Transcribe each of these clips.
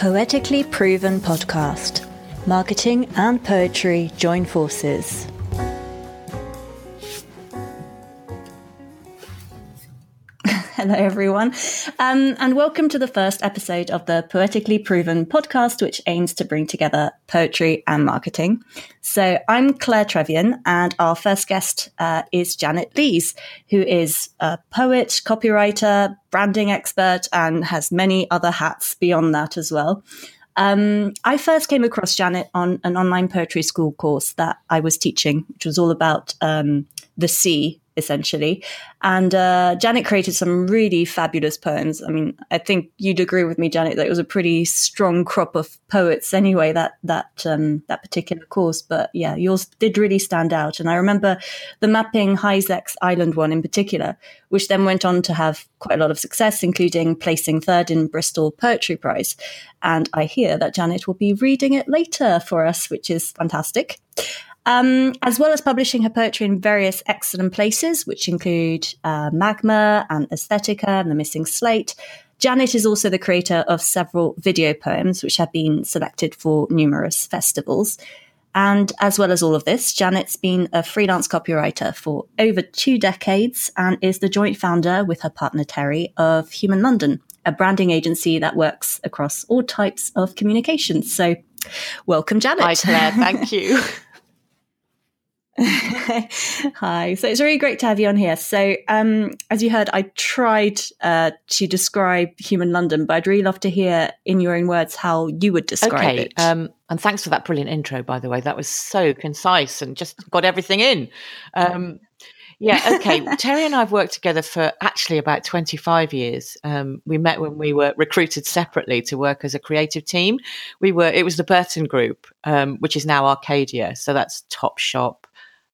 Poetically Proven Podcast. Marketing and poetry join forces. Hello, everyone, um, and welcome to the first episode of the Poetically Proven podcast, which aims to bring together poetry and marketing. So, I'm Claire Trevien, and our first guest uh, is Janet Lees, who is a poet, copywriter, branding expert, and has many other hats beyond that as well. Um, I first came across Janet on an online poetry school course that I was teaching, which was all about um, the sea essentially. And uh, Janet created some really fabulous poems. I mean, I think you'd agree with me, Janet, that it was a pretty strong crop of poets anyway. That that um, that particular course, but yeah, yours did really stand out. And I remember the mapping Hyzex Island one in particular, which then went on to have quite a lot of success, including placing third in Bristol Poetry Prize. And I hear that Janet will be reading it later for us, which is fantastic. Um, as well as publishing her poetry in various excellent places, which include uh, Magma and Aesthetica and The Missing Slate. Janet is also the creator of several video poems, which have been selected for numerous festivals. And as well as all of this, Janet's been a freelance copywriter for over two decades and is the joint founder with her partner Terry of Human London, a branding agency that works across all types of communications. So, welcome, Janet. Hi, Claire. Thank you. Hi. So it's really great to have you on here. So, um, as you heard, I tried uh, to describe Human London, but I'd really love to hear in your own words how you would describe okay, it. Um, and thanks for that brilliant intro, by the way. That was so concise and just got everything in. Um, yeah, okay. Terry and I have worked together for actually about 25 years. Um, we met when we were recruited separately to work as a creative team. We were, it was the Burton Group, um, which is now Arcadia. So that's Topshop,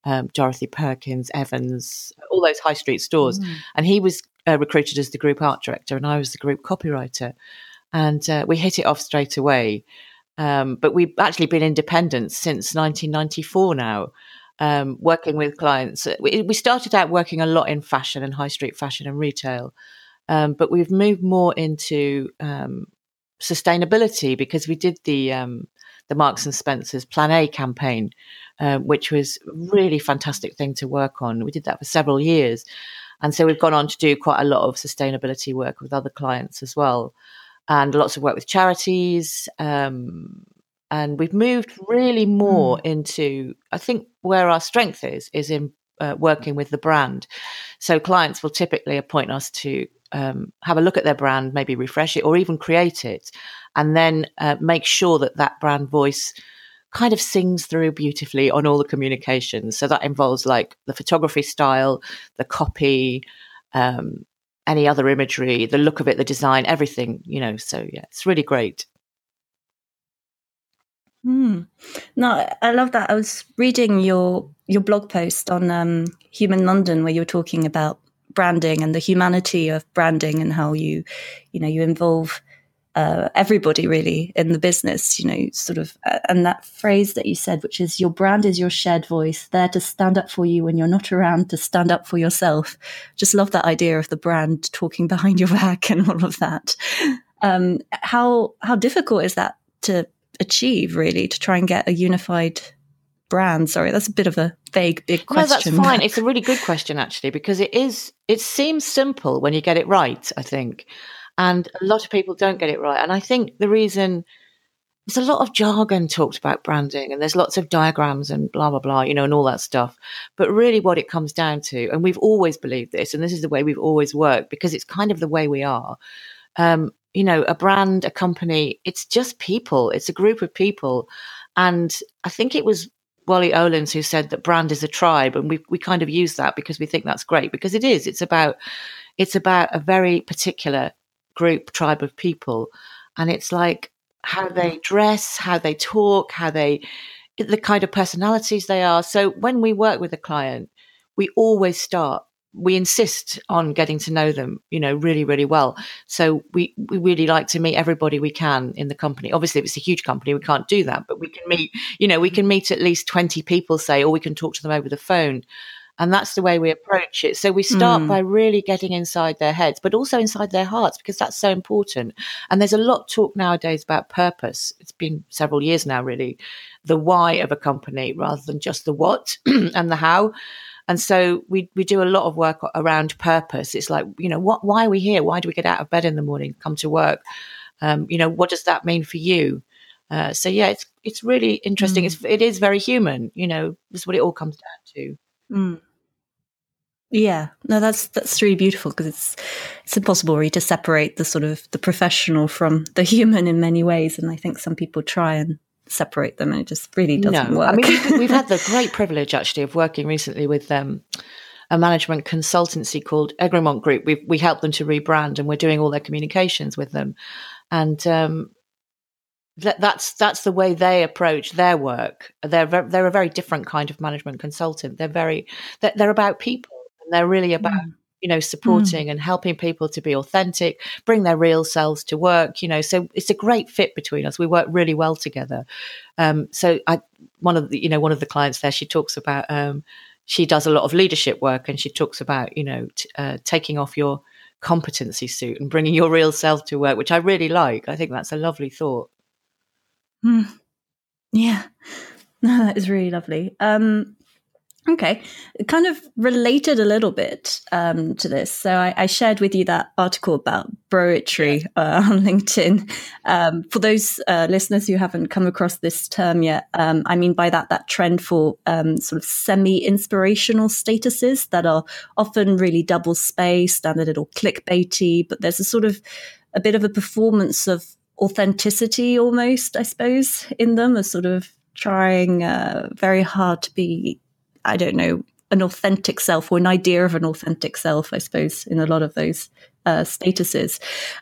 um, Dorothy Perkins, Evans, all those high street stores. Mm. And he was uh, recruited as the group art director, and I was the group copywriter. And uh, we hit it off straight away. Um, but we've actually been independent since 1994 now, um, working with clients. We, we, started out working a lot in fashion and high street fashion and retail, um, but we've moved more into um, sustainability because we did the um, the Marks and Spencers Plan A campaign, um, which was a really fantastic thing to work on. We did that for several years. And so we've gone on to do quite a lot of sustainability work with other clients as well, and lots of work with charities. Um, and we've moved really more mm. into, I think, where our strength is, is in uh, working with the brand. So clients will typically appoint us to um, have a look at their brand, maybe refresh it, or even create it, and then uh, make sure that that brand voice kind of sings through beautifully on all the communications. So that involves like the photography style, the copy, um, any other imagery, the look of it, the design, everything, you know. So yeah, it's really great. Hmm. No, I love that. I was reading your your blog post on um, Human London where you were talking about branding and the humanity of branding and how you, you know, you involve uh, everybody really in the business, you know, sort of, uh, and that phrase that you said, which is your brand is your shared voice, there to stand up for you when you're not around, to stand up for yourself. Just love that idea of the brand talking behind your back and all of that. Um, how how difficult is that to achieve, really, to try and get a unified brand? Sorry, that's a bit of a vague, big question. No, that's fine. it's a really good question, actually, because it is. It seems simple when you get it right. I think, and a lot of people don't get it right. And I think the reason there's a lot of jargon talked about branding, and there's lots of diagrams and blah blah blah, you know, and all that stuff. But really, what it comes down to, and we've always believed this, and this is the way we've always worked because it's kind of the way we are. Um, you know, a brand, a company, it's just people. It's a group of people. And I think it was Wally Olins who said that brand is a tribe, and we we kind of use that because we think that's great because it is. It's about it's about a very particular group, tribe of people, and it's like how they dress, how they talk, how they the kind of personalities they are. So when we work with a client, we always start we insist on getting to know them, you know, really, really well. So we, we really like to meet everybody we can in the company. Obviously, if it's a huge company, we can't do that, but we can meet, you know, we can meet at least 20 people, say, or we can talk to them over the phone. And that's the way we approach it. So we start mm. by really getting inside their heads, but also inside their hearts, because that's so important. And there's a lot talk nowadays about purpose. It's been several years now, really, the why of a company rather than just the what and the how. And so we, we do a lot of work around purpose. It's like, you know, what, why are we here? Why do we get out of bed in the morning, come to work? Um, you know, what does that mean for you? Uh, so yeah, it's it's really interesting. Mm. It's it is very human. You know, that's what it all comes down to. Mm. Yeah, no, that's that's really beautiful because it's it's impossible really to separate the sort of the professional from the human in many ways, and I think some people try and separate them, and it just really doesn't no. work. I mean, we've, had the great privilege actually of working recently with um, a management consultancy called Egremont Group. We we helped them to rebrand, and we're doing all their communications with them, and um, that, that's that's the way they approach their work. They're they're a very different kind of management consultant. They're very they're, they're about people, and they're really about mm. You know supporting mm. and helping people to be authentic, bring their real selves to work. You know, so it's a great fit between us. We work really well together. Um, so I one of the you know one of the clients there, she talks about um, she does a lot of leadership work, and she talks about you know t- uh, taking off your competency suit and bringing your real self to work, which I really like. I think that's a lovely thought. Mm. Yeah, no, that is really lovely. Um, okay, kind of related a little bit um, to this. So I, I, shared with you that article about broetry uh, on LinkedIn. Um, for those uh, listeners who haven't come across this term yet, um, I mean by that that trend for um, sort of semi-inspirational statuses that are often really double spaced and a little clickbaity, but there's a sort of a bit of a performance of authenticity almost, I suppose, in them, as sort of trying uh, very hard to be, I don't know, an authentic self or an idea of an authentic self, I suppose, in a lot of those uh, statuses.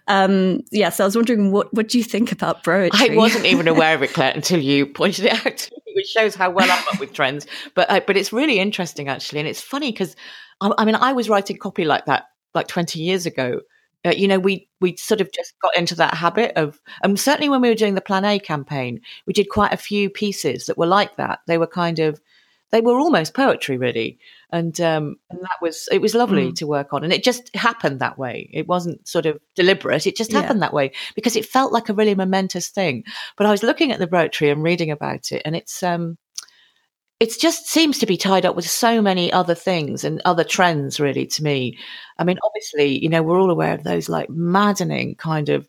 Um, yes, yeah, so I was wondering, what what do you think about broetry? I wasn't even aware of it, Claire, until you pointed it out to me, which shows how well I'm up with trends. But uh, but it's really interesting, actually, and it's funny because I, I mean, I was writing copy like that like 20 years ago uh, you know, we we sort of just got into that habit of, and um, certainly when we were doing the Plan A campaign, we did quite a few pieces that were like that. They were kind of, they were almost poetry, really, and um, and that was it was lovely mm. to work on, and it just happened that way. It wasn't sort of deliberate; it just happened yeah. that way because it felt like a really momentous thing. But I was looking at the broetry and reading about it, and it's um, it just seems to be tied up with so many other things and other trends, really, to me. I mean, obviously, you know, we're all aware of those like maddening kind of,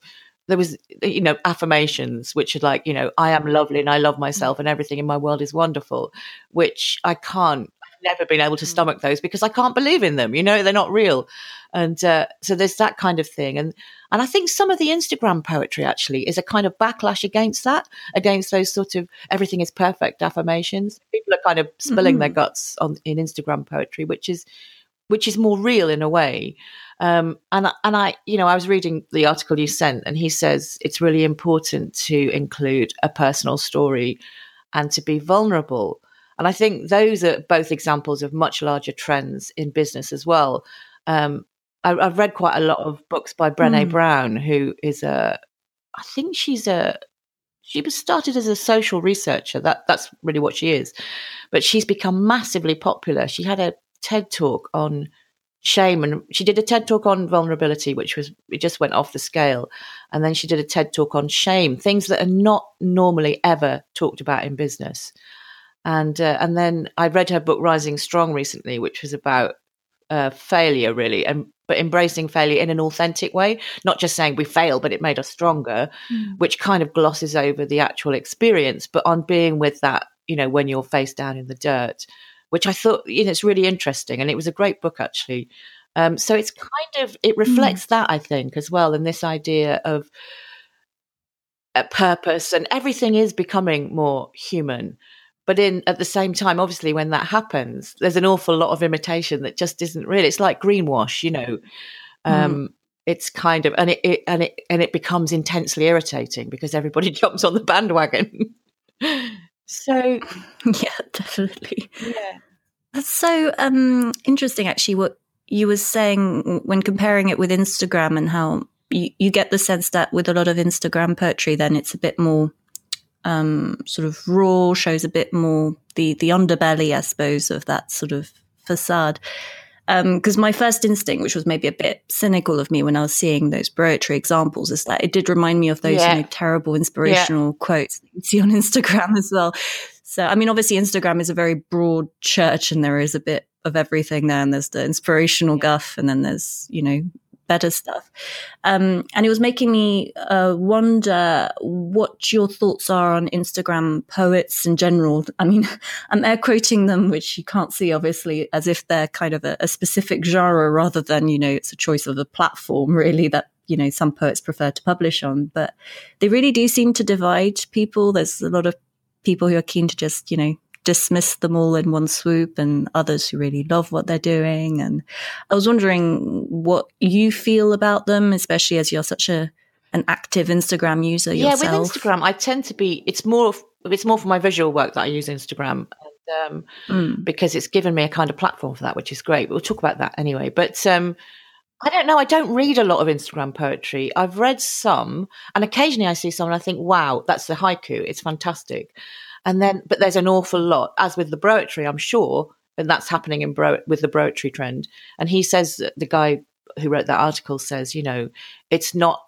there was, you know, affirmations, which are like, you know, I am lovely and I love myself and everything in my world is wonderful, which I can't, I've never been able to mm. stomach those because I can't believe in them. You know, they're not real. And uh, so there's that kind of thing. And and I think some of the Instagram poetry actually is a kind of backlash against that, against those sort of everything is perfect affirmations. People are kind of spilling mm-hmm. their guts on in Instagram poetry, which is which is more real in a way. Um, and and I, you know, I was reading the article you sent, and he says it's really important to include a personal story and to be vulnerable. And I think those are both examples of much larger trends in business as well. Um, I, have read quite a lot of books by Brené mm. Brown, who is a, I think she's a, she was started as a social researcher. That that's really what she is, but she's become massively popular. She had a TED talk on shame, and she did a TED talk on vulnerability, which was it just went off the scale, and then she did a TED talk on shame, things that are not normally ever talked about in business. And uh, and then I read her book Rising Strong recently, which was about uh, failure really and but embracing failure in an authentic way not just saying we failed but it made us stronger mm. which kind of glosses over the actual experience but on being with that you know when you're face down in the dirt which i thought you know it's really interesting and it was a great book actually. Um, so it's kind of it reflects mm. that i think as well and this idea of a purpose and everything is becoming more human but in at the same time obviously when that happens there's an awful lot of imitation that just isn't real. It's like greenwash you know? Um, mm. it's kind of and it, it, and it and it becomes intensely irritating because everybody jumps on the bandwagon so yeah definitely. yeah. That's so um, interesting actually what you were saying when comparing it with instagram and how you, you get the sense that with a lot of instagram poetry then it's a bit more um, sort of raw, shows a bit more the the underbelly, I suppose, of that sort of facade because um, my first instinct, which was maybe a bit cynical of me when I was seeing those poetry examples, is that it did remind me of those yeah. you know, terrible inspirational yeah. quotes you see on Instagram as well. So, I mean, obviously, Instagram is a very broad church, and there is a bit of everything there. And there's the inspirational guff, and then there's you know better stuff. Um, and it was making me uh, wonder what your thoughts are on Instagram poets in general. I mean, I'm air quoting them, which you can't see obviously, as if they're kind of a, a specific genre rather than, you know, it's a choice of a platform really that you know some poets prefer to publish on but they really do seem to divide people there's a lot of people who are keen to just you know dismiss them all in one swoop and others who really love what they're doing. And I was wondering what you feel about them, especially as you're such a an active Instagram user yourself. Yeah, with Instagram, I tend to be. It's more. It's more for my visual work that I use Instagram. And, um, mm. Because it's given me a kind of platform for that, which is great. We'll talk about that anyway. But um, I don't know. I don't read a lot of Instagram poetry. I've read some, and occasionally I see some and I think, wow, that's the haiku. It's fantastic. And then, but there's an awful lot, as with the broetry, I'm sure, and that's happening in bro- with the broetry trend. And he says, the guy who wrote that article says, you know, it's not,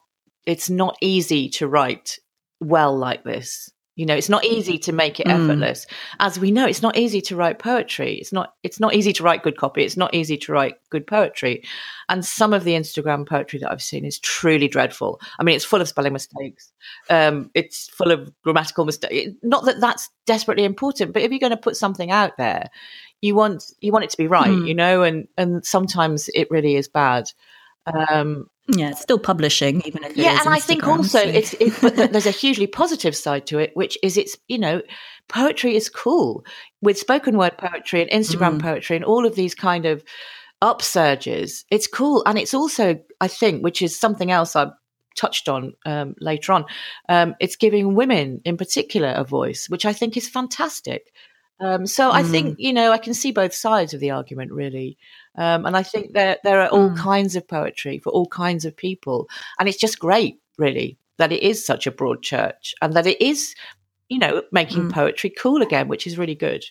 it's not easy to write well like this. You know, it's not easy to make it mm. effortless. Mm. As we know, it's not easy to write poetry. It's not it's not easy to write good copy. It's not easy to write good poetry. And some of the Instagram poetry that I've seen is truly dreadful. I mean, it's full of spelling mistakes. Um, it's full of grammatical mistakes. Not that that's desperately important, but if you're going to put something out there, you want you want it to be right, mm. you know, and and sometimes it really is bad. Um, yeah, it's still publishing, even if yeah. and I think also so. it's it, there's a hugely positive side to it, which is it's you know poetry is cool with spoken word poetry and Instagram mm. poetry and all of these kind of upsurges. It's cool, and it's also I think, which is something else I touched on um, later on. Um, it's giving women in particular a voice, which I think is fantastic. Um, so mm. I think you know I can see both sides of the argument really. Um, and I think there there are all mm. kinds of poetry for all kinds of people, and it's just great, really, that it is such a broad church and that it is, you know, making mm. poetry cool again, which is really good.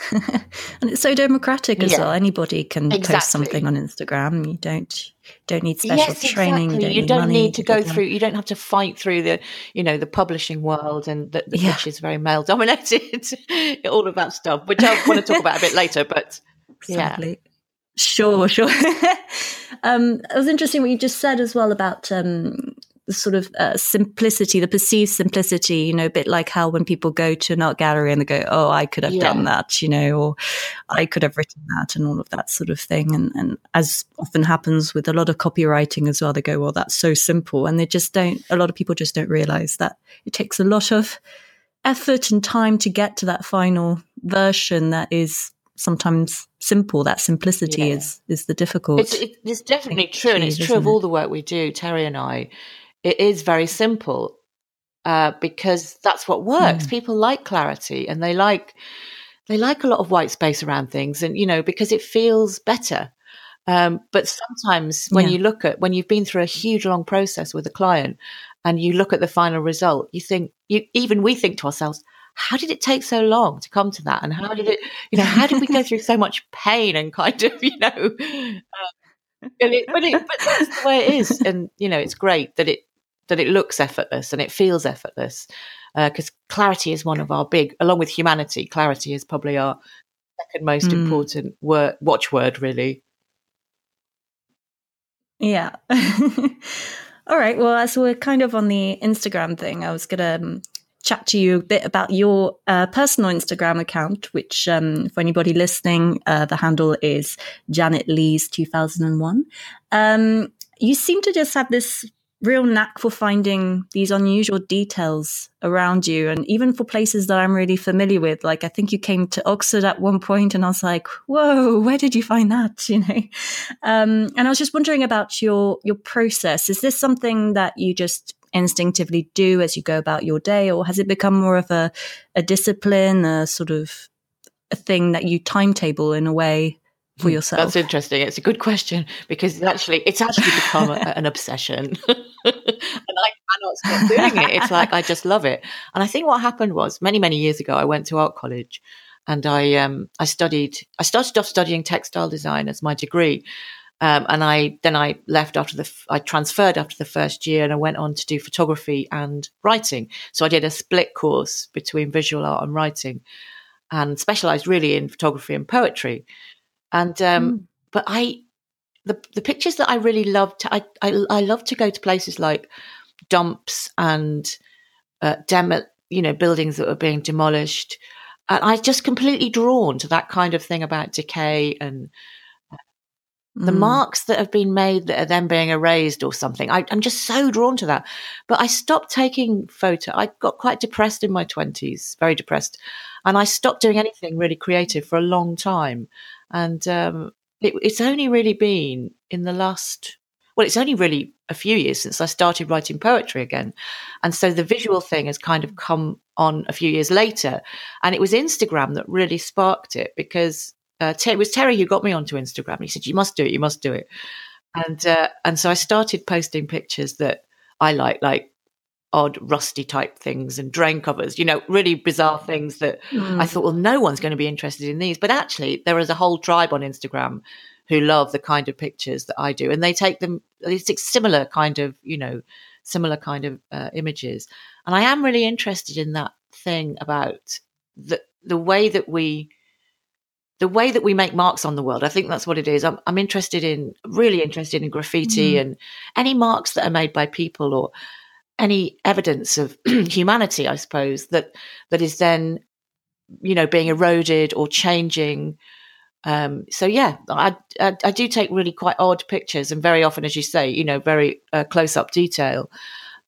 and it's so democratic as yeah. well. Anybody can exactly. post something on Instagram. You don't don't need special yes, training. Exactly. You don't, you don't need to go through. You don't have to fight through the you know the publishing world and the, the yeah. which is very male dominated. all of that stuff, which I want to talk about a bit later. But Sadly. Yeah. Sure, sure. um, it was interesting what you just said as well about um, the sort of uh, simplicity, the perceived simplicity, you know, a bit like how when people go to an art gallery and they go, oh, I could have yeah. done that, you know, or I could have written that and all of that sort of thing. And, and as often happens with a lot of copywriting as well, they go, well, that's so simple. And they just don't, a lot of people just don't realize that it takes a lot of effort and time to get to that final version that is sometimes simple. That simplicity yeah. is is the difficult. It's, it's definitely true, and it's true of all the work we do, Terry and I. It is very simple uh, because that's what works. Mm. People like clarity, and they like they like a lot of white space around things, and you know because it feels better. Um, but sometimes when yeah. you look at when you've been through a huge long process with a client and you look at the final result, you think you even we think to ourselves, how did it take so long to come to that? And how did it, you know, how did we go through so much pain and kind of, you know, uh, it, but, it, but that's the way it is. And, you know, it's great that it, that it looks effortless and it feels effortless because uh, clarity is one of our big, along with humanity, clarity is probably our second most mm. important word, watchword, really. Yeah. All right. Well, as we're kind of on the Instagram thing, I was going to um, chat to you a bit about your uh, personal Instagram account, which, um, for anybody listening, uh, the handle is Janet Lees 2001. Um, you seem to just have this real knack for finding these unusual details around you and even for places that I'm really familiar with. Like I think you came to Oxford at one point and I was like, whoa, where did you find that? You know? Um, and I was just wondering about your your process. Is this something that you just instinctively do as you go about your day, or has it become more of a, a discipline, a sort of a thing that you timetable in a way for hmm, yourself? That's interesting. It's a good question because actually it's actually become a, an obsession, and I cannot stop doing it. It's like I just love it. And I think what happened was many many years ago, I went to art college. and I um, I studied I started off studying textile design as my degree, um, and I then I left after the I transferred after the first year, and I went on to do photography and writing. So I did a split course between visual art and writing, and specialised really in photography and poetry. And um, mm. but I the the pictures that I really loved I I, I love to go to places like dumps and uh, demo you know buildings that were being demolished and I just completely drawn to that kind of thing about decay and the mm. marks that have been made that are then being erased or something. I, am just so drawn to that. But I stopped taking photo. I got quite depressed in my 20s, very depressed. And I stopped doing anything really creative for a long time. And um, it, it's only really been in the last, well, it's only really a few years since I started writing poetry again. And so the visual thing has kind of come on a few years later. And it was Instagram that really sparked it because uh, it was Terry who got me onto Instagram. He said, "You must do it. You must do it." And uh, and so I started posting pictures that I like, like odd rusty type things and drain covers. You know, really bizarre things that mm. I thought, well, no one's going to be interested in these. But actually, there is a whole tribe on Instagram who love the kind of pictures that I do, and they take them. It's similar kind of, you know, similar kind of uh, images. And I am really interested in that thing about the the way that we the way that we make marks on the world. I think that's what it is. I'm, I'm interested in, really interested in graffiti mm. and any marks that are made by people or any evidence of humanity, I suppose, that that is then, you know, being eroded or changing. Um, so yeah, I, I, I do take really quite odd pictures, and very often, as you say, you know, very uh, close up detail.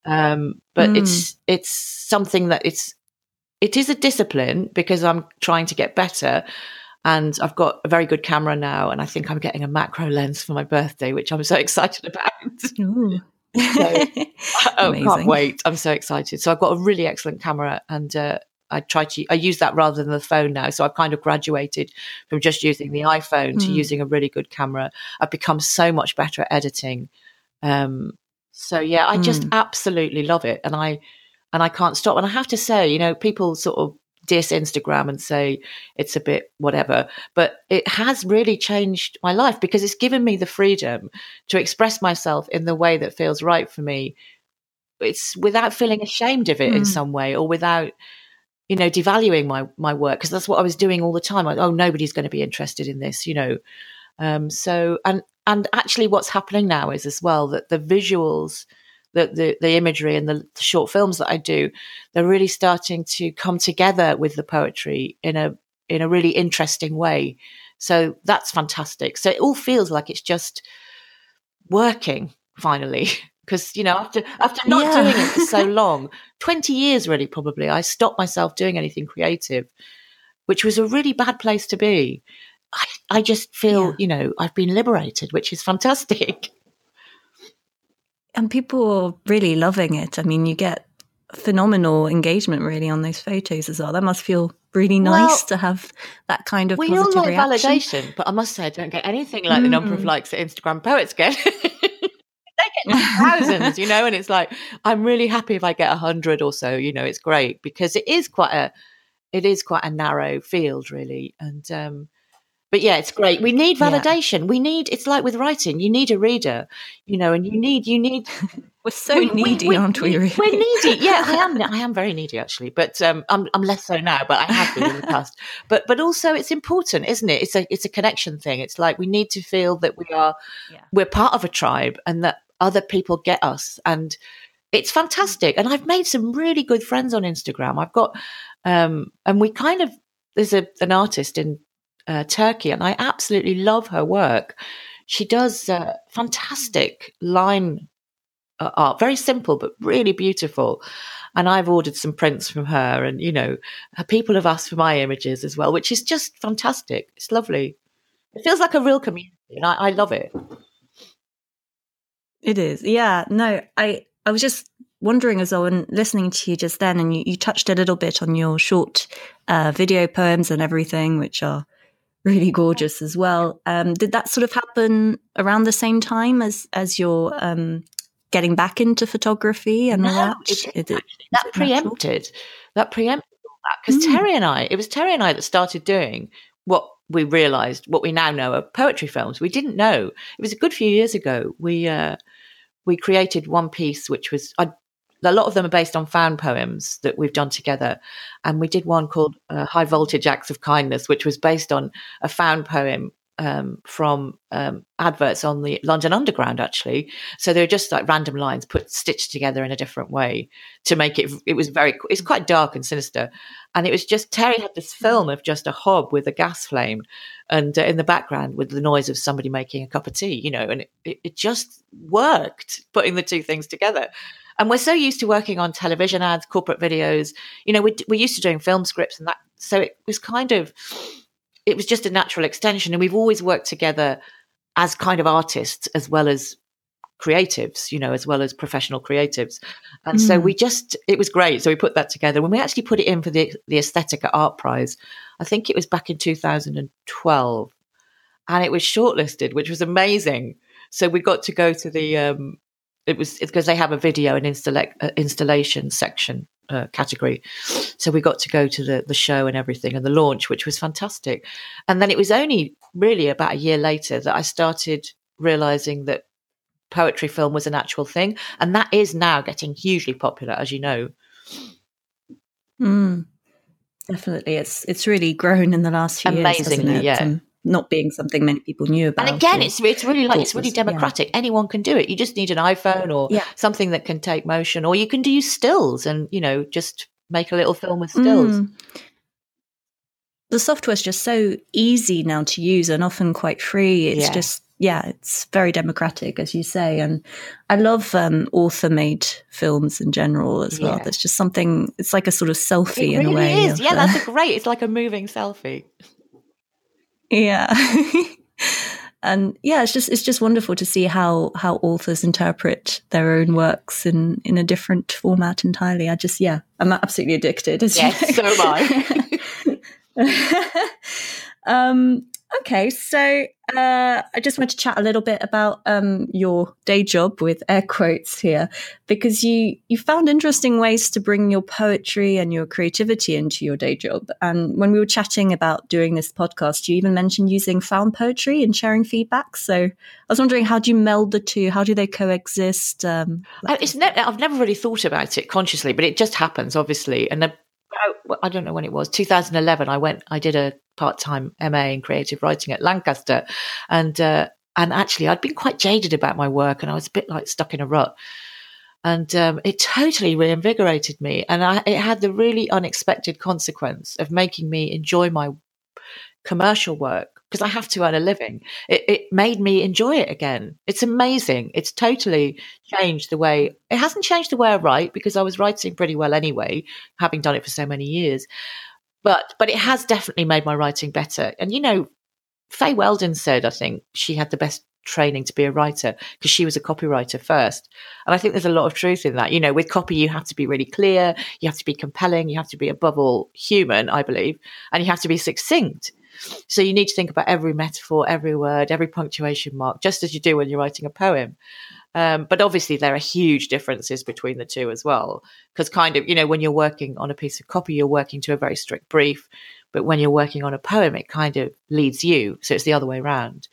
Um, but mm. it's it's something that it's it is a discipline because I'm trying to get better and I've got a very good camera now, and I think I'm getting a macro lens for my birthday, which I'm so excited about. So, oh, can't wait! I'm so excited. So I've got a really excellent camera, and uh, I try to I use that rather than the phone now. So I've kind of graduated from just using the iPhone mm. to hmm. using a really good camera. I've become so much better at editing. Um, so yeah, I just mm. absolutely love it, and I and I can't stop. And I have to say, you know, people sort of diss Instagram and say it's a bit whatever. But it has really changed my life because it's given me the freedom to express myself in the way that feels right for me. It's without feeling ashamed of it mm. in some way or without you know devaluing my my work because that's what I was doing all the time. I, oh, nobody's going to be interested in this, you know. Um, so and and actually, what's happening now is as well that the visuals the, the, the imagery and the, the short films that I do, they're really starting to come together with the poetry in a in a really interesting way. So that's fantastic. So it all feels like it's just working finally. Because you know, after after not yeah. doing it for so long, twenty years really probably, I stopped myself doing anything creative, which was a really bad place to be. I, I just feel, yeah. you know, I've been liberated, which is fantastic. and people are really loving it. I mean, you get phenomenal engagement really on those photos as well. That must feel really nice well, to have that kind of we all like reaction. validation, but I must say I don't get anything like mm. the number of likes that Instagram poets get. they get thousands, you know, and it's like I'm really happy if I get a hundred or so. You know, it's great because it is quite a it is quite a narrow field, really, and um, but yeah, it's great. We need validation. Yeah. We need. It's like with writing. You need a reader, you know, and you need. You need. We're so we, needy, we, aren't we? Really? We're needy. Yeah, I am. I am very needy actually, but um, I'm I'm less so now. But I have been in the past. But but also, it's important, isn't it? It's a it's a connection thing. It's like we need to feel that we are yeah. we're part of a tribe, and that other people get us, and it's fantastic. And I've made some really good friends on Instagram. I've got, um, and we kind of there's a an artist in uh, Turkey, and I absolutely love her work. She does uh, fantastic line uh, art, very simple but really beautiful. And I've ordered some prints from her, and you know, people have asked for my images as well, which is just fantastic. It's lovely. It feels like a real community, and I, I love it. It is, yeah. No, I I was just wondering as well, and listening to you just then, and you, you touched a little bit on your short uh, video poems and everything, which are really gorgeous as well. Um, did that sort of happen around the same time as as your um, getting back into photography and no, all that? It, it, that preempted. That preempted that because mm. Terry and I, it was Terry and I that started doing what we realized, what we now know are poetry films. We didn't know. It was a good few years ago. We, uh, we created one piece, which was, I, a lot of them are based on found poems that we've done together. And we did one called uh, High Voltage Acts of Kindness, which was based on a found poem um, from um, adverts on the London Underground, actually. So they were just like random lines put stitched together in a different way to make it. It was very. It's quite dark and sinister, and it was just Terry had this film of just a hob with a gas flame, and uh, in the background with the noise of somebody making a cup of tea. You know, and it, it just worked putting the two things together. And we're so used to working on television ads, corporate videos. You know, we're, we're used to doing film scripts and that. So it was kind of it was just a natural extension. And we've always worked together as kind of artists as well as creatives, you know, as well as professional creatives. And mm. so we just, it was great. So we put that together. When we actually put it in for the, the Aesthetica Art Prize, I think it was back in 2012, and it was shortlisted, which was amazing. So we got to go to the, um, it was because they have a video and uh, installation section uh, category. So we got to go to the, the show and everything and the launch, which was fantastic. And then it was only really about a year later that I started realizing that poetry film was an actual thing. And that is now getting hugely popular, as you know. Mm, definitely. It's it's really grown in the last few Amazingly, years. Amazingly, yeah not being something many people knew about. And again, it's it's really like it's really democratic. Yeah. Anyone can do it. You just need an iPhone or yeah. something that can take motion, or you can do stills and you know just make a little film with stills. Mm. The software is just so easy now to use and often quite free. It's yeah. just yeah, it's very democratic, as you say. And I love um, author made films in general as well. There's just something, it's like a sort of selfie it in really a way. Is. yeah, that's a great, it's like a moving selfie. Yeah. and yeah, it's just it's just wonderful to see how how authors interpret their own works in in a different format entirely. I just yeah, I'm absolutely addicted. Yes, you know. so am I. um, Okay, so uh, I just want to chat a little bit about um, your day job with air quotes here, because you you found interesting ways to bring your poetry and your creativity into your day job. And when we were chatting about doing this podcast, you even mentioned using found poetry and sharing feedback. So I was wondering, how do you meld the two? How do they coexist? Um, like it's ne- I've never really thought about it consciously, but it just happens, obviously. And I don't know when it was 2011. I went, I did a part time MA in creative writing at Lancaster, and uh, and actually I'd been quite jaded about my work, and I was a bit like stuck in a rut. And um, it totally reinvigorated me, and I, it had the really unexpected consequence of making me enjoy my commercial work because I have to earn a living. It, it, made me enjoy it again. It's amazing. It's totally changed the way, it hasn't changed the way I write because I was writing pretty well anyway, having done it for so many years. But, but it has definitely made my writing better. And, you know, Fay Weldon said, I think she had the best training to be a writer because she was a copywriter first. And I think there's a lot of truth in that. You know, with copy, you have to be really clear, you have to be compelling, you have to be above all human, I believe, and you have to be succinct. So you need to think about every metaphor, every word, every punctuation mark, just as you do when you're writing a poem. Um, but obviously, there are huge differences between the two as well. Because, kind of, you know, when you're working on a piece of copy, you're working to a very strict brief. But when you're working on a poem, it kind of leads you. So it's the other way around.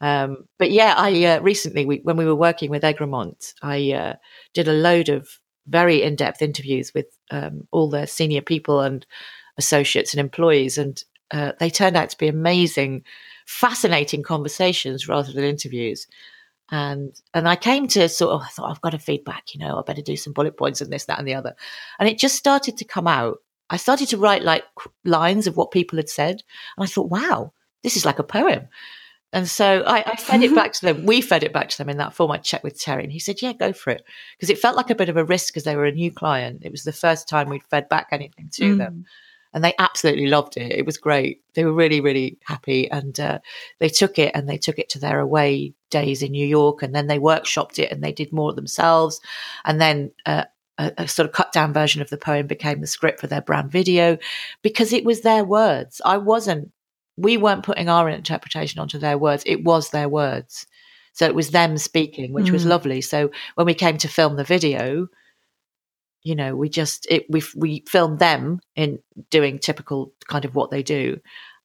Um, but yeah, I uh, recently, we, when we were working with Egremont, I uh, did a load of very in depth interviews with um, all the senior people and associates and employees. And uh, they turned out to be amazing, fascinating conversations rather than interviews. And and I came to sort of I thought I've got to feedback, you know, I better do some bullet points and this, that, and the other. And it just started to come out. I started to write like lines of what people had said, and I thought, wow, this is like a poem. And so I, I fed it back to them. We fed it back to them in that form. I checked with Terry, and he said, "Yeah, go for it," because it felt like a bit of a risk because they were a new client. It was the first time we'd fed back anything to mm. them and they absolutely loved it. It was great. They were really, really happy, and uh, they took it and they took it to their away days in New York, and then they workshopped it and they did more themselves, and then. Uh, a, a, sort of cut down version of the poem became the script for their brand video because it was their words. I wasn't, we weren't putting our interpretation onto their words. It was their words. So it was them speaking, which mm. was lovely. So when we came to film the video, you know, we just it we we filmed them in doing typical kind of what they do,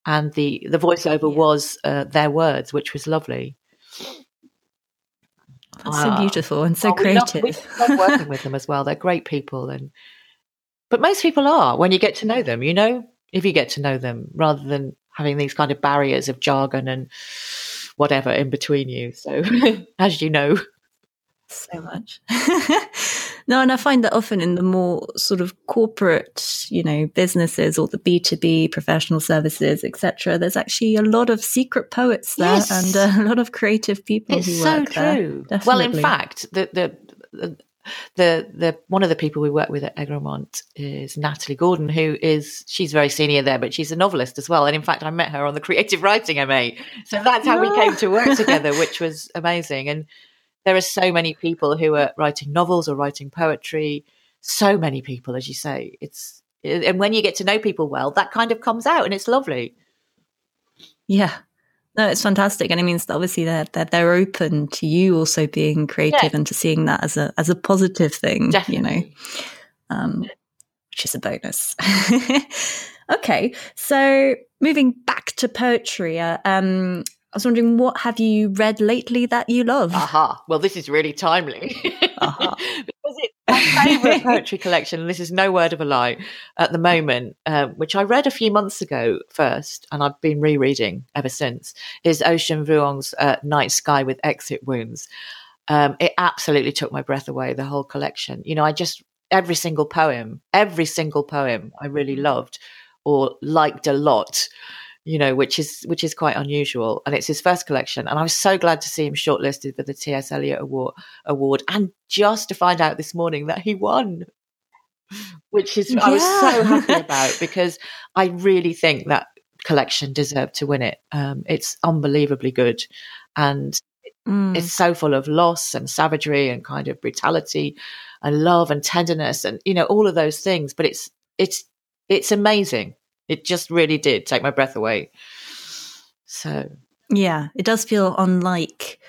and the the voiceover yeah. was uh, their words, which was lovely. That's so beautiful and so oh, creative. We love, we love working with them as well. They're great people, and but most people are when you get to know them. You know, if you get to know them, rather than having these kind of barriers of jargon and whatever in between you. So, as you know, so much. no, and I find that often in the more sort of corporate, you know, businesses or the B two B professional services, etc. There's actually a lot of secret poets there yes. and a lot of creative people it's who so work true. there. Well, in fact, the, the the the the one of the people we work with at Egremont is Natalie Gordon, who is she's very senior there, but she's a novelist as well. And in fact, I met her on the creative writing MA, so that's how we came to work together, which was amazing. And there are so many people who are writing novels or writing poetry. So many people, as you say. It's and when you get to know people well, that kind of comes out, and it's lovely. Yeah, no, it's fantastic, and it means that obviously they're, they're they're open to you also being creative yeah. and to seeing that as a as a positive thing. Definitely. You know, um, which is a bonus. okay, so moving back to poetry, uh, um, I was wondering, what have you read lately that you love? Aha. Well, this is really timely. Uh-huh. because it's my favourite poetry collection, and this is no word of a lie at the moment, uh, which I read a few months ago first, and I've been rereading ever since, is Ocean Vuong's uh, Night Sky with Exit Wounds. Um, it absolutely took my breath away, the whole collection. You know, I just, every single poem, every single poem I really loved or liked a lot you know, which is which is quite unusual. And it's his first collection. And I was so glad to see him shortlisted for the T.S. Eliot Award award and just to find out this morning that he won. Which is yeah. I was so happy about because I really think that collection deserved to win it. Um, it's unbelievably good. And mm. it's so full of loss and savagery and kind of brutality and love and tenderness and you know all of those things but it's it's it's amazing it just really did take my breath away. So yeah, it does feel unlike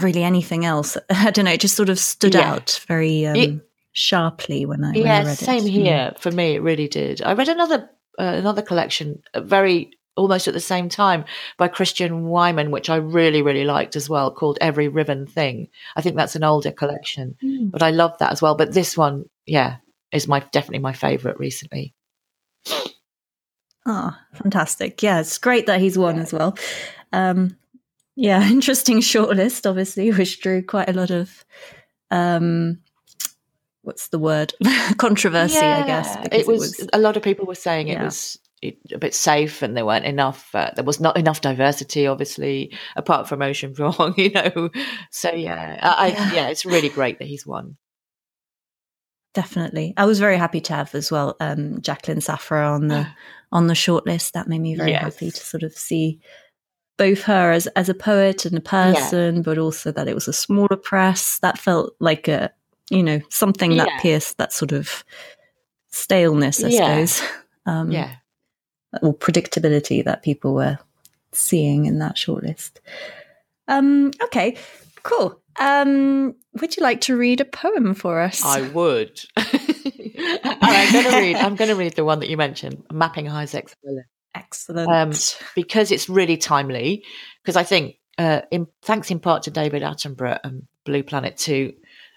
really anything else. I don't know. It just sort of stood yeah. out very um, it, sharply when I when yeah I read same it. here for me. It really did. I read another uh, another collection uh, very almost at the same time by Christian Wiman, which I really, really liked as well, called Every Riven Thing. I think that's an older collection, mm. but I love that as well. But this one, yeah, is my definitely my favourite recently. Oh, fantastic. Yeah, it's great that he's won as well. Um, yeah, interesting shortlist, obviously, which drew quite a lot of um, what's the word? Controversy, yeah, I guess. It was, it was, a lot of people were saying yeah. it was a bit safe and there weren't enough uh, there was not enough diversity obviously apart from ocean Vuong you know so yeah I, yeah. I, yeah it's really great that he's won definitely. I was very happy to have as well um, Jacqueline Saphra on the on the shortlist. That made me very yes. happy to sort of see both her as as a poet and a person, yeah. but also that it was a smaller press. That felt like a you know something yeah. that pierced that sort of staleness, I yeah. suppose. Um, yeah, or predictability that people were seeing in that shortlist. Um, okay, cool. Um, would you like to read a poem for us? I would. I'm going to read. I'm going to read the one that you mentioned, "Mapping Hyzex Island." Excellent. Um, because it's really timely. Because I think, uh, in, thanks in part to David Attenborough and Blue Planet Two,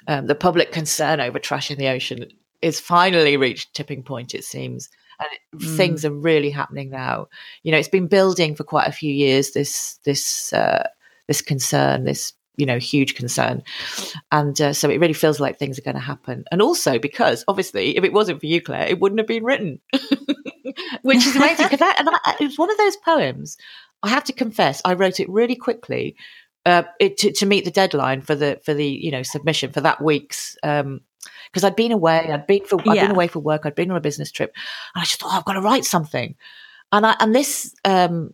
um, the public concern over trash in the ocean is finally reached tipping point. It seems, and mm. things are really happening now. You know, it's been building for quite a few years. This this uh, this concern, this you know huge concern and uh, so it really feels like things are going to happen and also because obviously if it wasn't for you claire it wouldn't have been written which is amazing because that and I, it was one of those poems i have to confess i wrote it really quickly uh, it, to, to, meet the deadline for the for the you know submission for that week's um, because I'd been away, I'd been for, I'd yeah. been away for work, I'd been on a business trip, and I just thought oh, I've got to write something. And I, and this um,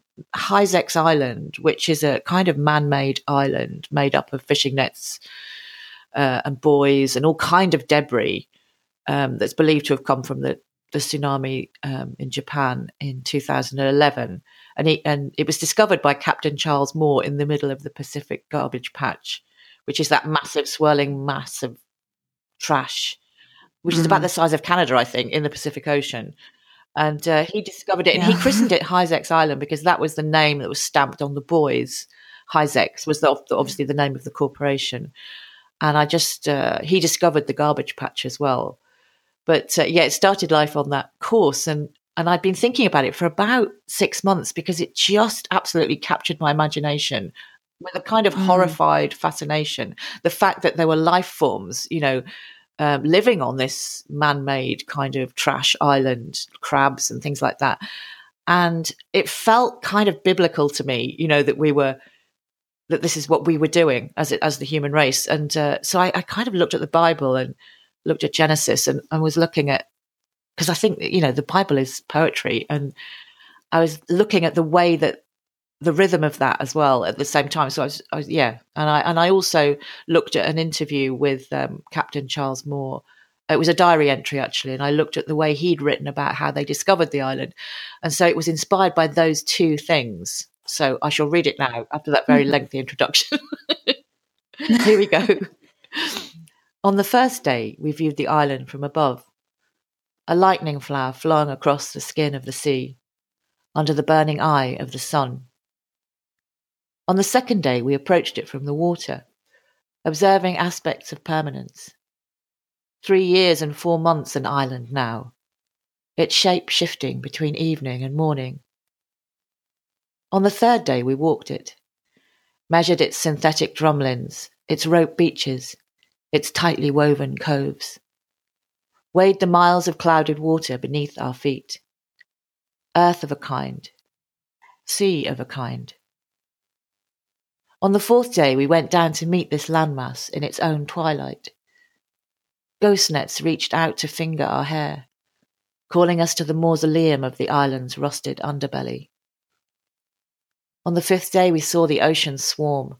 Island, which is a kind of man-made island made up of fishing nets uh, and buoys and all kind of debris um, that's believed to have come from the the tsunami um, in Japan in 2011, and it, and it was discovered by Captain Charles Moore in the middle of the Pacific Garbage Patch, which is that massive swirling mass of trash which is about the size of Canada, I think, in the Pacific Ocean. And uh, he discovered it, and he christened it Hyzex Island because that was the name that was stamped on the buoys. Hyzex was the, obviously the name of the corporation, and I just uh, he discovered the garbage patch as well. But uh, yeah, it started life on that course, and and I'd been thinking about it for about six months because it just absolutely captured my imagination with a kind of Mm. horrified fascination. The fact that there were life forms, you know, um, living on this man-made kind of trash island, crabs and things like that, and it felt kind of biblical to me, you know, that we were that this is what we were doing as it, as the human race, and uh, so I, I kind of looked at the Bible and looked at Genesis and, and was looking at because I think you know the Bible is poetry, and I was looking at the way that the rhythm of that as well at the same time. So I was, I was yeah, and I and I also looked at an interview with um, Captain Charles Moore. It was a diary entry actually, and I looked at the way he'd written about how they discovered the island, and so it was inspired by those two things. So I shall read it now after that very lengthy introduction. Here we go. On the first day, we viewed the island from above. A lightning flower flung across the skin of the sea, under the burning eye of the sun. On the second day, we approached it from the water, observing aspects of permanence. Three years and four months an island now, its shape shifting between evening and morning. On the third day, we walked it, measured its synthetic drumlins, its rope beaches, its tightly woven coves, weighed the miles of clouded water beneath our feet. Earth of a kind, sea of a kind. On the fourth day, we went down to meet this landmass in its own twilight. Ghost nets reached out to finger our hair, calling us to the mausoleum of the island's rusted underbelly. On the fifth day, we saw the ocean swarm,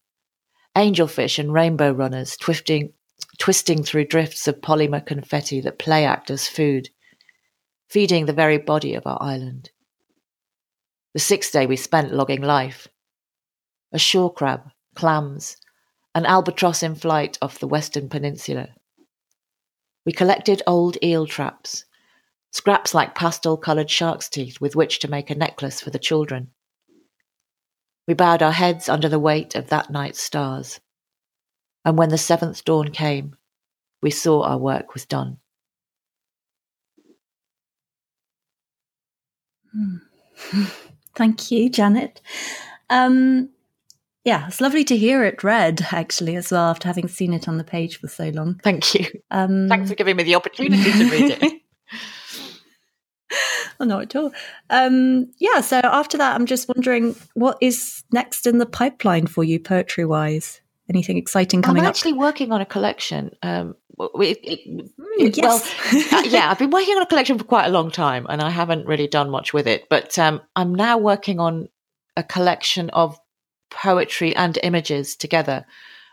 angelfish and rainbow runners twisting, twisting through drifts of polymer confetti that play act as food, feeding the very body of our island. The sixth day, we spent logging life. A shore crab, clams, an albatross in flight off the western peninsula. We collected old eel traps, scraps like pastel coloured shark's teeth with which to make a necklace for the children. We bowed our heads under the weight of that night's stars. And when the seventh dawn came, we saw our work was done. Thank you, Janet. Um, yeah, it's lovely to hear it read actually as well after having seen it on the page for so long. Thank you. Um, Thanks for giving me the opportunity to read it. Oh, not at all. Um, yeah, so after that, I'm just wondering what is next in the pipeline for you, poetry wise? Anything exciting coming up? I'm up? actually working on a collection. Um, it, it, Mm, it- yes. Well, uh, yeah, I've been working on a collection for quite a long time, and I haven't really done much with it. But um, I'm now working on a collection of poetry and images together,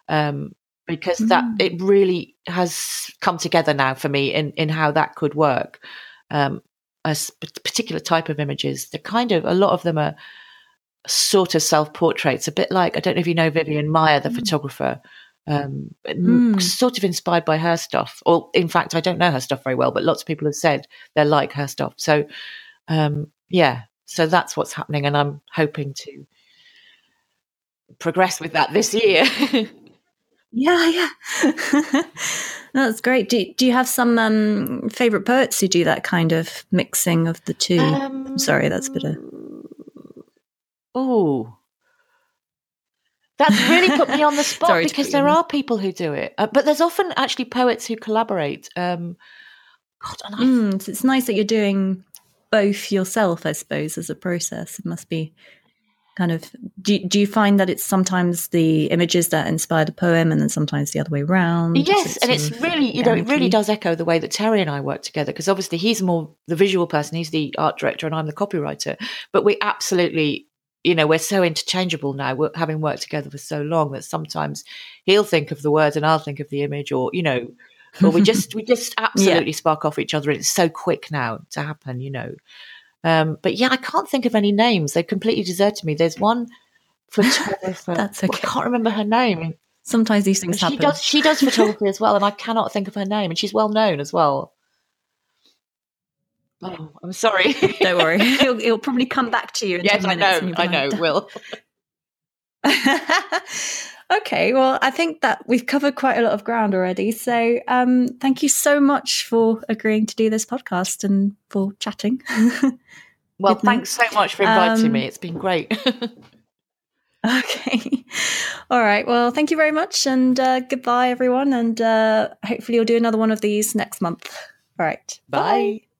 um, because that Mm. it really has come together now for me in in how that could work. Um, a particular type of images. They're kind of a lot of them are sort of self portraits, a bit like I don't know if you know Vivian Maier, the Mm. photographer. Um, Mm. sort of inspired by her stuff. Or, in fact, I don't know her stuff very well, but lots of people have said they're like her stuff. So, um, yeah, so that's what's happening, and I'm hoping to progress with that this year. Yeah, yeah. That's great. Do, do you have some um, favorite poets who do that kind of mixing of the two? um, sorry, that's a bit of- Oh. That's really put me on the spot Sorry because put you on there are people who do it, uh, but there's often actually poets who collaborate. Um, God, and I Mm, so it's nice that you're doing both yourself, I suppose, as a process. It must be kind of. Do, do you find that it's sometimes the images that inspire the poem and then sometimes the other way around? Yes, and it's really, you know, it really does echo the way that Terry and I work together because obviously he's more the visual person, he's the art director, and I'm the copywriter. But we absolutely, you know, we're so interchangeable now, we're, having worked together for so long that sometimes he'll think of the words and I'll think of the image, or you know, or we just we just absolutely spark off each other. and It's so quick now to happen, you know. Um, but yeah, I can't think of any names. They've completely deserted me. There's one photographer. That's okay. I can't remember her name. Sometimes these things She happen. does. She does photography as well, and I cannot think of her name. And she's well known as well. Oh, I'm sorry. Don't worry. It'll, it'll, probably come back to you in yes, 10 minutes. I know. I know. Will. Okay. Well, I think that we've covered quite a lot of ground already. So um, thank you so much for agreeing to do this podcast and for chatting. well, thanks so much for inviting um, me. It's been great. okay. All right. Well, thank you very much. And uh, goodbye, everyone. And uh, hopefully, you'll do another one of these next month. All right. Bye. Bye.